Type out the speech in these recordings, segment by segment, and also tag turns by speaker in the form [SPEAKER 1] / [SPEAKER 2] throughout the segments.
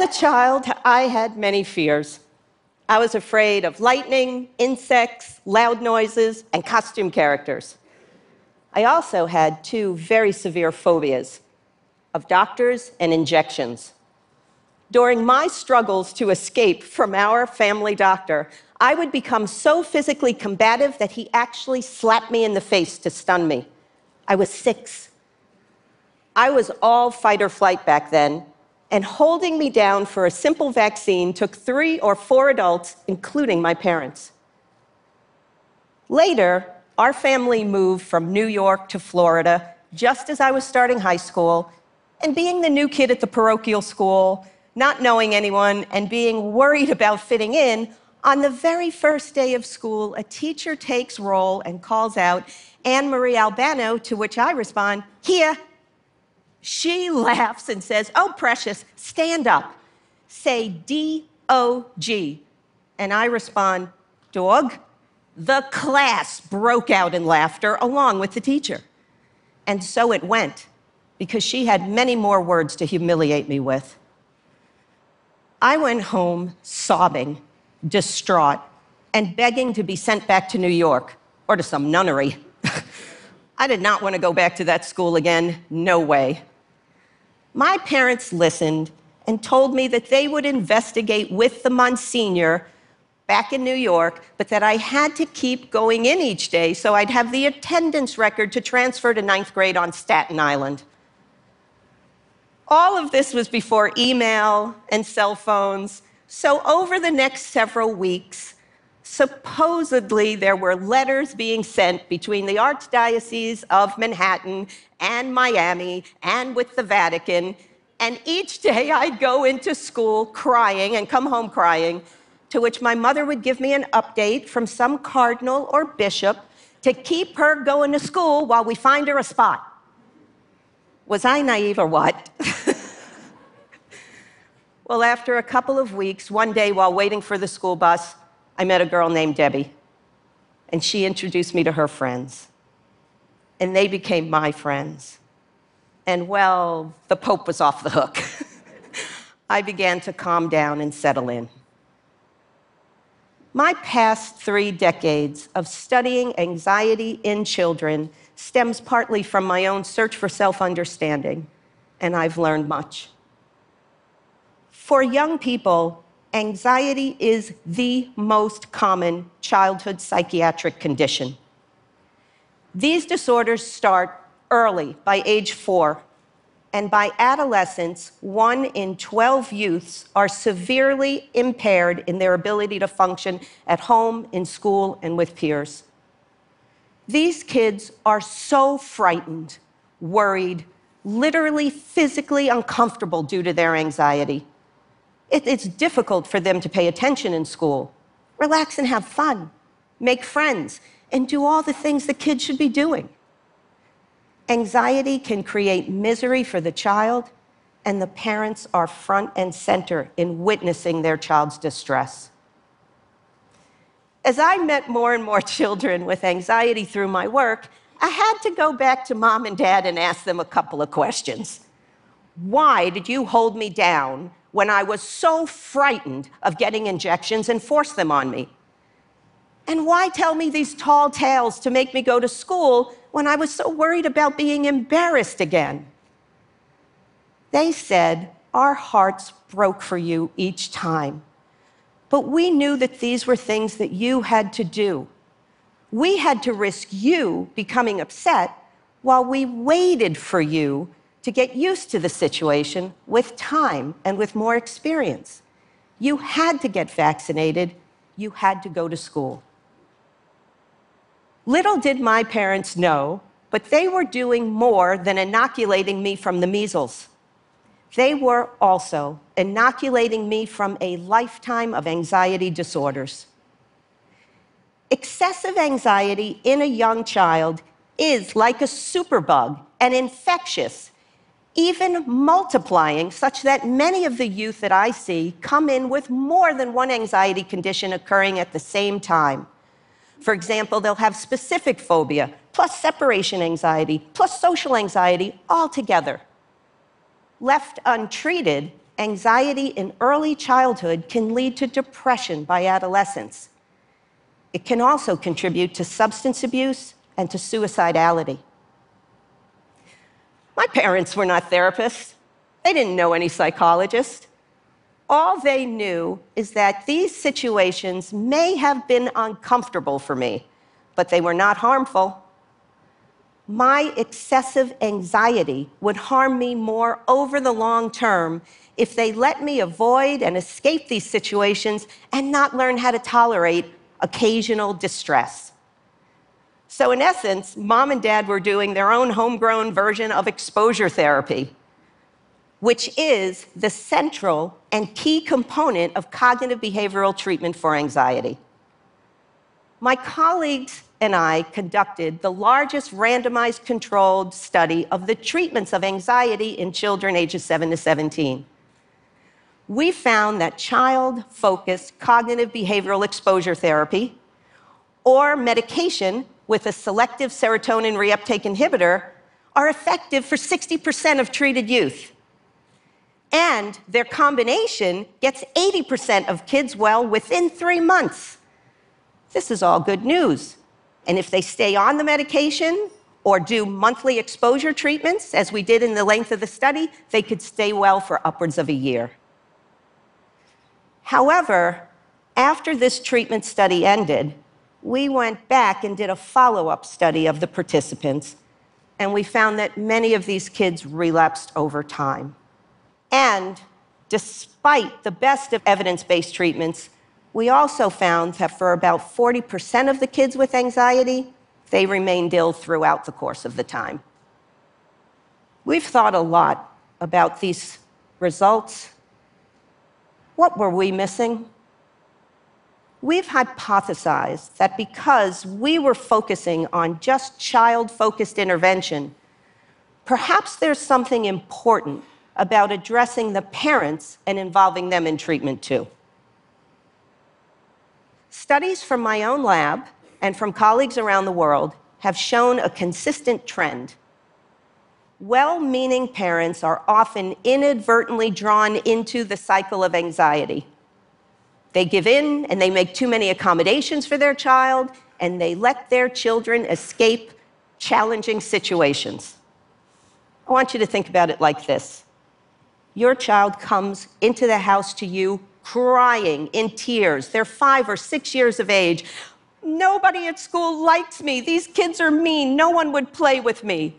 [SPEAKER 1] As a child, I had many fears. I was afraid of lightning, insects, loud noises, and costume characters. I also had two very severe phobias of doctors and injections. During my struggles to escape from our family doctor, I would become so physically combative that he actually slapped me in the face to stun me. I was six. I was all fight or flight back then, and holding me down for a simple vaccine took three or four adults, including my parents. Later, our family moved from New York to Florida just as I was starting high school, and being the new kid at the parochial school, not knowing anyone, and being worried about fitting in, on the very first day of school, a teacher takes roll and calls out, Anne Marie Albano, to which I respond, Here. She laughs and says, Oh, precious, stand up. Say D O G. And I respond, Dog. The class broke out in laughter along with the teacher. And so it went, because she had many more words to humiliate me with. I went home sobbing, distraught, and begging to be sent back to New York or to some nunnery. I did not want to go back to that school again, no way. My parents listened and told me that they would investigate with the Monsignor back in New York, but that I had to keep going in each day so I'd have the attendance record to transfer to ninth grade on Staten Island. All of this was before email and cell phones, so over the next several weeks, supposedly there were letters being sent between the Archdiocese of Manhattan and Miami and with the Vatican. And each day I'd go into school crying and come home crying, to which my mother would give me an update from some cardinal or bishop to keep her going to school while we find her a spot. Was I naive or what? well, after a couple of weeks, one day while waiting for the school bus, I met a girl named Debbie, and she introduced me to her friends. And they became my friends. And well, the Pope was off the hook. I began to calm down and settle in. My past three decades of studying anxiety in children stems partly from my own search for self understanding, and I've learned much. For young people, anxiety is the most common childhood psychiatric condition. These disorders start early, by age four, and by adolescence, one in 12 youths are severely impaired in their ability to function at home, in school, and with peers. These kids are so frightened, worried, literally physically uncomfortable due to their anxiety it, it's difficult for them to pay attention in school. Relax and have fun, make friends, and do all the things the kids should be doing. Anxiety can create misery for the child, and the parents are front and center in witnessing their child's distress. As I met more and more children with anxiety through my work, I had to go back to mom and dad and ask them a couple of questions. Why did you hold me down when I was so frightened of getting injections and force them on me? And why tell me these tall tales to make me go to school when I was so worried about being embarrassed again? They said, Our hearts broke for you each time. But we knew that these were things that you had to do. We had to risk you becoming upset while we waited for you to get used to the situation with time and with more experience. You had to get vaccinated, you had to go to school. Little did my parents know, but they were doing more than inoculating me from the measles. They were also inoculating me from a lifetime of anxiety disorders. Excessive anxiety in a young child is like a superbug and infectious even multiplying, such that many of the youth that I see come in with more than one anxiety condition occurring at the same time. For example, they'll have specific phobia, plus separation anxiety, plus social anxiety all together. Left untreated, anxiety in early childhood can lead to depression by adolescence. It can also contribute to substance abuse and to suicidality. My parents were not therapists. They didn't know any psychologists. All they knew is that these situations may have been uncomfortable for me, but they were not harmful. My excessive anxiety would harm me more over the long term if they let me avoid and escape these situations and not learn how to tolerate occasional distress. So, in essence, mom and dad were doing their own homegrown version of exposure therapy which is the central and key component of cognitive behavioral treatment for anxiety. My colleagues and I conducted the largest randomized controlled study of the treatments of anxiety in children ages 7 to 17. We found that child focused cognitive behavioral exposure therapy or medication with a selective serotonin reuptake inhibitor are effective for 60% of treated youth. And their combination gets 80% of kids well within three months. This is all good news. And if they stay on the medication or do monthly exposure treatments, as we did in the length of the study, they could stay well for upwards of a year. However, after this treatment study ended, we went back and did a follow up study of the participants, and we found that many of these kids relapsed over time. And despite the best of evidence based treatments, we also found that for about 40% of the kids with anxiety, they remained ill throughout the course of the time. We've thought a lot about these results. What were we missing? We've hypothesized that because we were focusing on just child focused intervention, perhaps there's something important about addressing the parents and involving them in treatment too. Studies from my own lab and from colleagues around the world have shown a consistent trend. Well meaning parents are often inadvertently drawn into the cycle of anxiety. They give in and they make too many accommodations for their child, and they let their children escape challenging situations. I want you to think about it like this your child comes into the house to you crying in tears. They're five or six years of age. Nobody at school likes me. These kids are mean. No one would play with me.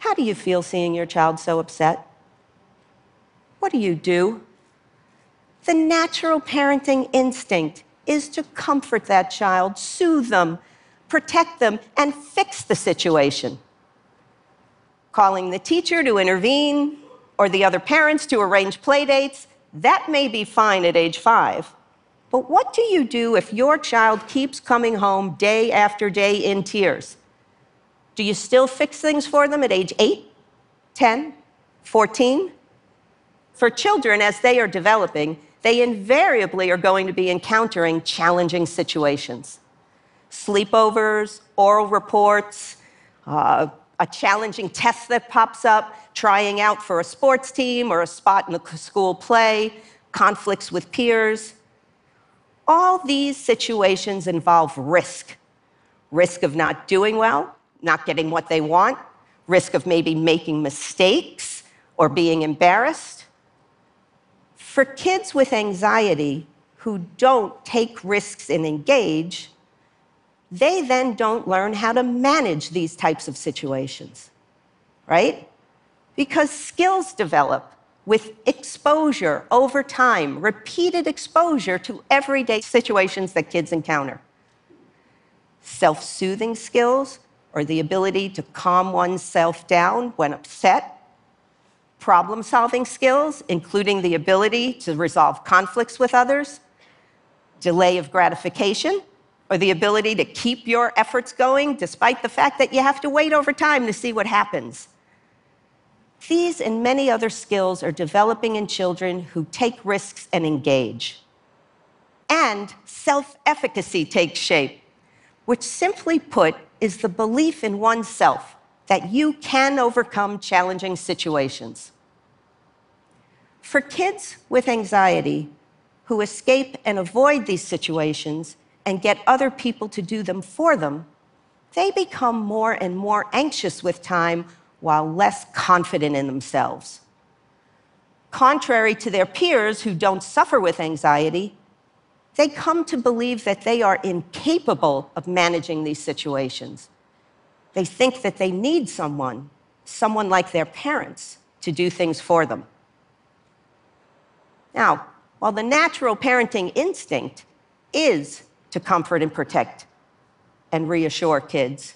[SPEAKER 1] How do you feel seeing your child so upset? What do you do? The natural parenting instinct is to comfort that child, soothe them, protect them, and fix the situation. Calling the teacher to intervene, or the other parents to arrange playdates, that may be fine at age five. But what do you do if your child keeps coming home day after day in tears? Do you still fix things for them at age 8, 10, 14? For children, as they are developing, they invariably are going to be encountering challenging situations sleepovers, oral reports, uh, a challenging test that pops up, trying out for a sports team or a spot in a school play, conflicts with peers. All these situations involve risk risk of not doing well, not getting what they want, risk of maybe making mistakes or being embarrassed. For kids with anxiety who don't take risks and engage, they then don't learn how to manage these types of situations, right? Because skills develop with exposure over time, repeated exposure to everyday situations that kids encounter. Self soothing skills, or the ability to calm oneself down when upset. Problem solving skills, including the ability to resolve conflicts with others. Delay of gratification, or the ability to keep your efforts going despite the fact that you have to wait over time to see what happens. These and many other skills are developing in children who take risks and engage. And self efficacy takes shape, which simply put is the belief in oneself that you can overcome challenging situations. For kids with anxiety who escape and avoid these situations and get other people to do them for them, they become more and more anxious with time while less confident in themselves. Contrary to their peers who don't suffer with anxiety, they come to believe that they are incapable of managing these situations. They think that they need someone, someone like their parents, to do things for them. Now, while the natural parenting instinct is to comfort and protect and reassure kids,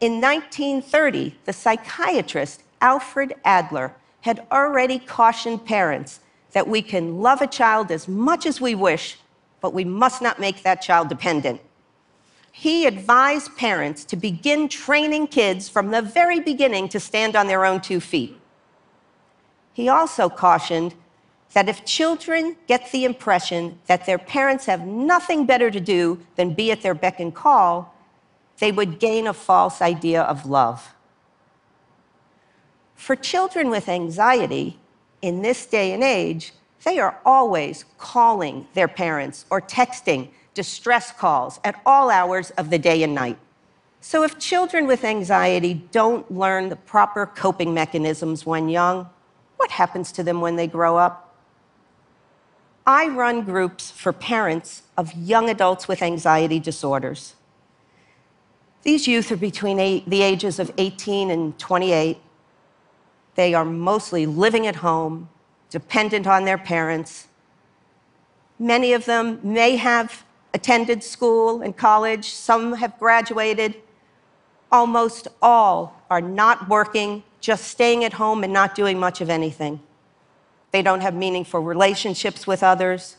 [SPEAKER 1] in 1930, the psychiatrist Alfred Adler had already cautioned parents that we can love a child as much as we wish, but we must not make that child dependent. He advised parents to begin training kids from the very beginning to stand on their own two feet. He also cautioned that if children get the impression that their parents have nothing better to do than be at their beck and call, they would gain a false idea of love. For children with anxiety, in this day and age, they are always calling their parents or texting distress calls at all hours of the day and night. So, if children with anxiety don't learn the proper coping mechanisms when young, what happens to them when they grow up? I run groups for parents of young adults with anxiety disorders. These youth are between the ages of 18 and 28. They are mostly living at home, dependent on their parents. Many of them may have attended school and college, some have graduated. Almost all are not working, just staying at home and not doing much of anything. They don't have meaningful relationships with others,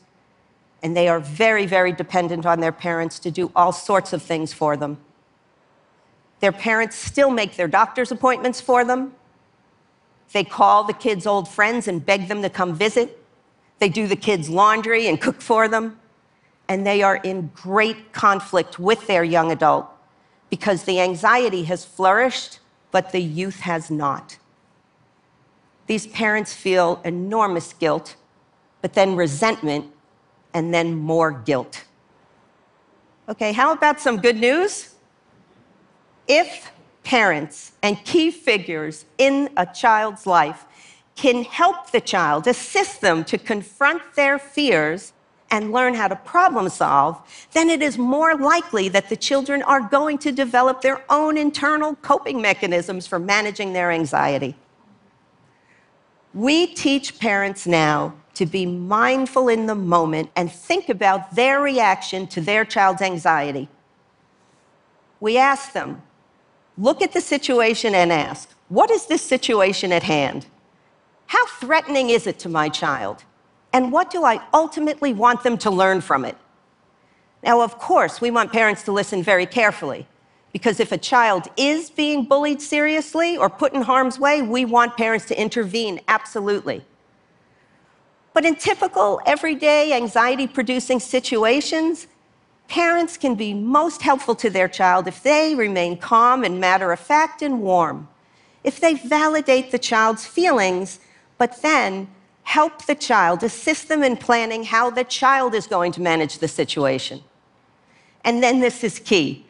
[SPEAKER 1] and they are very, very dependent on their parents to do all sorts of things for them. Their parents still make their doctor's appointments for them. They call the kids' old friends and beg them to come visit. They do the kids' laundry and cook for them. And they are in great conflict with their young adult because the anxiety has flourished, but the youth has not. These parents feel enormous guilt, but then resentment, and then more guilt. Okay, how about some good news? if parents and key figures in a child's life can help the child, assist them to confront their fears and learn how to problem solve, then it is more likely that the children are going to develop their own internal coping mechanisms for managing their anxiety. We teach parents now to be mindful in the moment and think about their reaction to their child's anxiety. We ask them, look at the situation and ask, what is this situation at hand? How threatening is it to my child? And what do I ultimately want them to learn from it? Now, of course, we want parents to listen very carefully, because if a child is being bullied seriously or put in harm's way, we want parents to intervene, absolutely. But in typical, everyday, anxiety producing situations, Parents can be most helpful to their child if they remain calm and matter of fact and warm. If they validate the child's feelings, but then help the child, assist them in planning how the child is going to manage the situation. And then this is key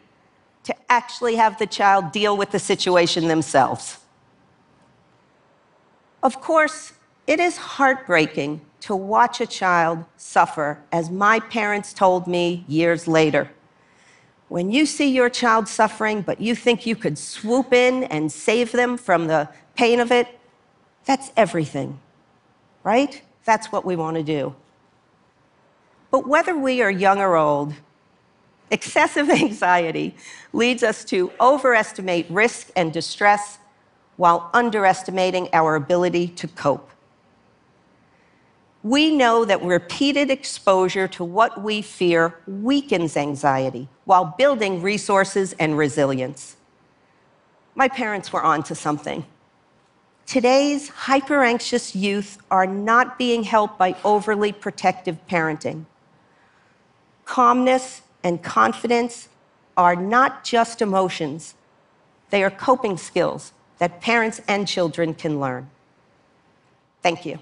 [SPEAKER 1] to actually have the child deal with the situation themselves. Of course, it is heartbreaking to watch a child suffer, as my parents told me years later. When you see your child suffering, but you think you could swoop in and save them from the pain of it, that's everything, right? That's what we want to do. But whether we are young or old, excessive anxiety leads us to overestimate risk and distress while underestimating our ability to cope we know that repeated exposure to what we fear weakens anxiety while building resources and resilience. My parents were onto something. Today's hyper anxious youth are not being helped by overly protective parenting. Calmness and confidence are not just emotions, they are coping skills that parents and children can learn. Thank you.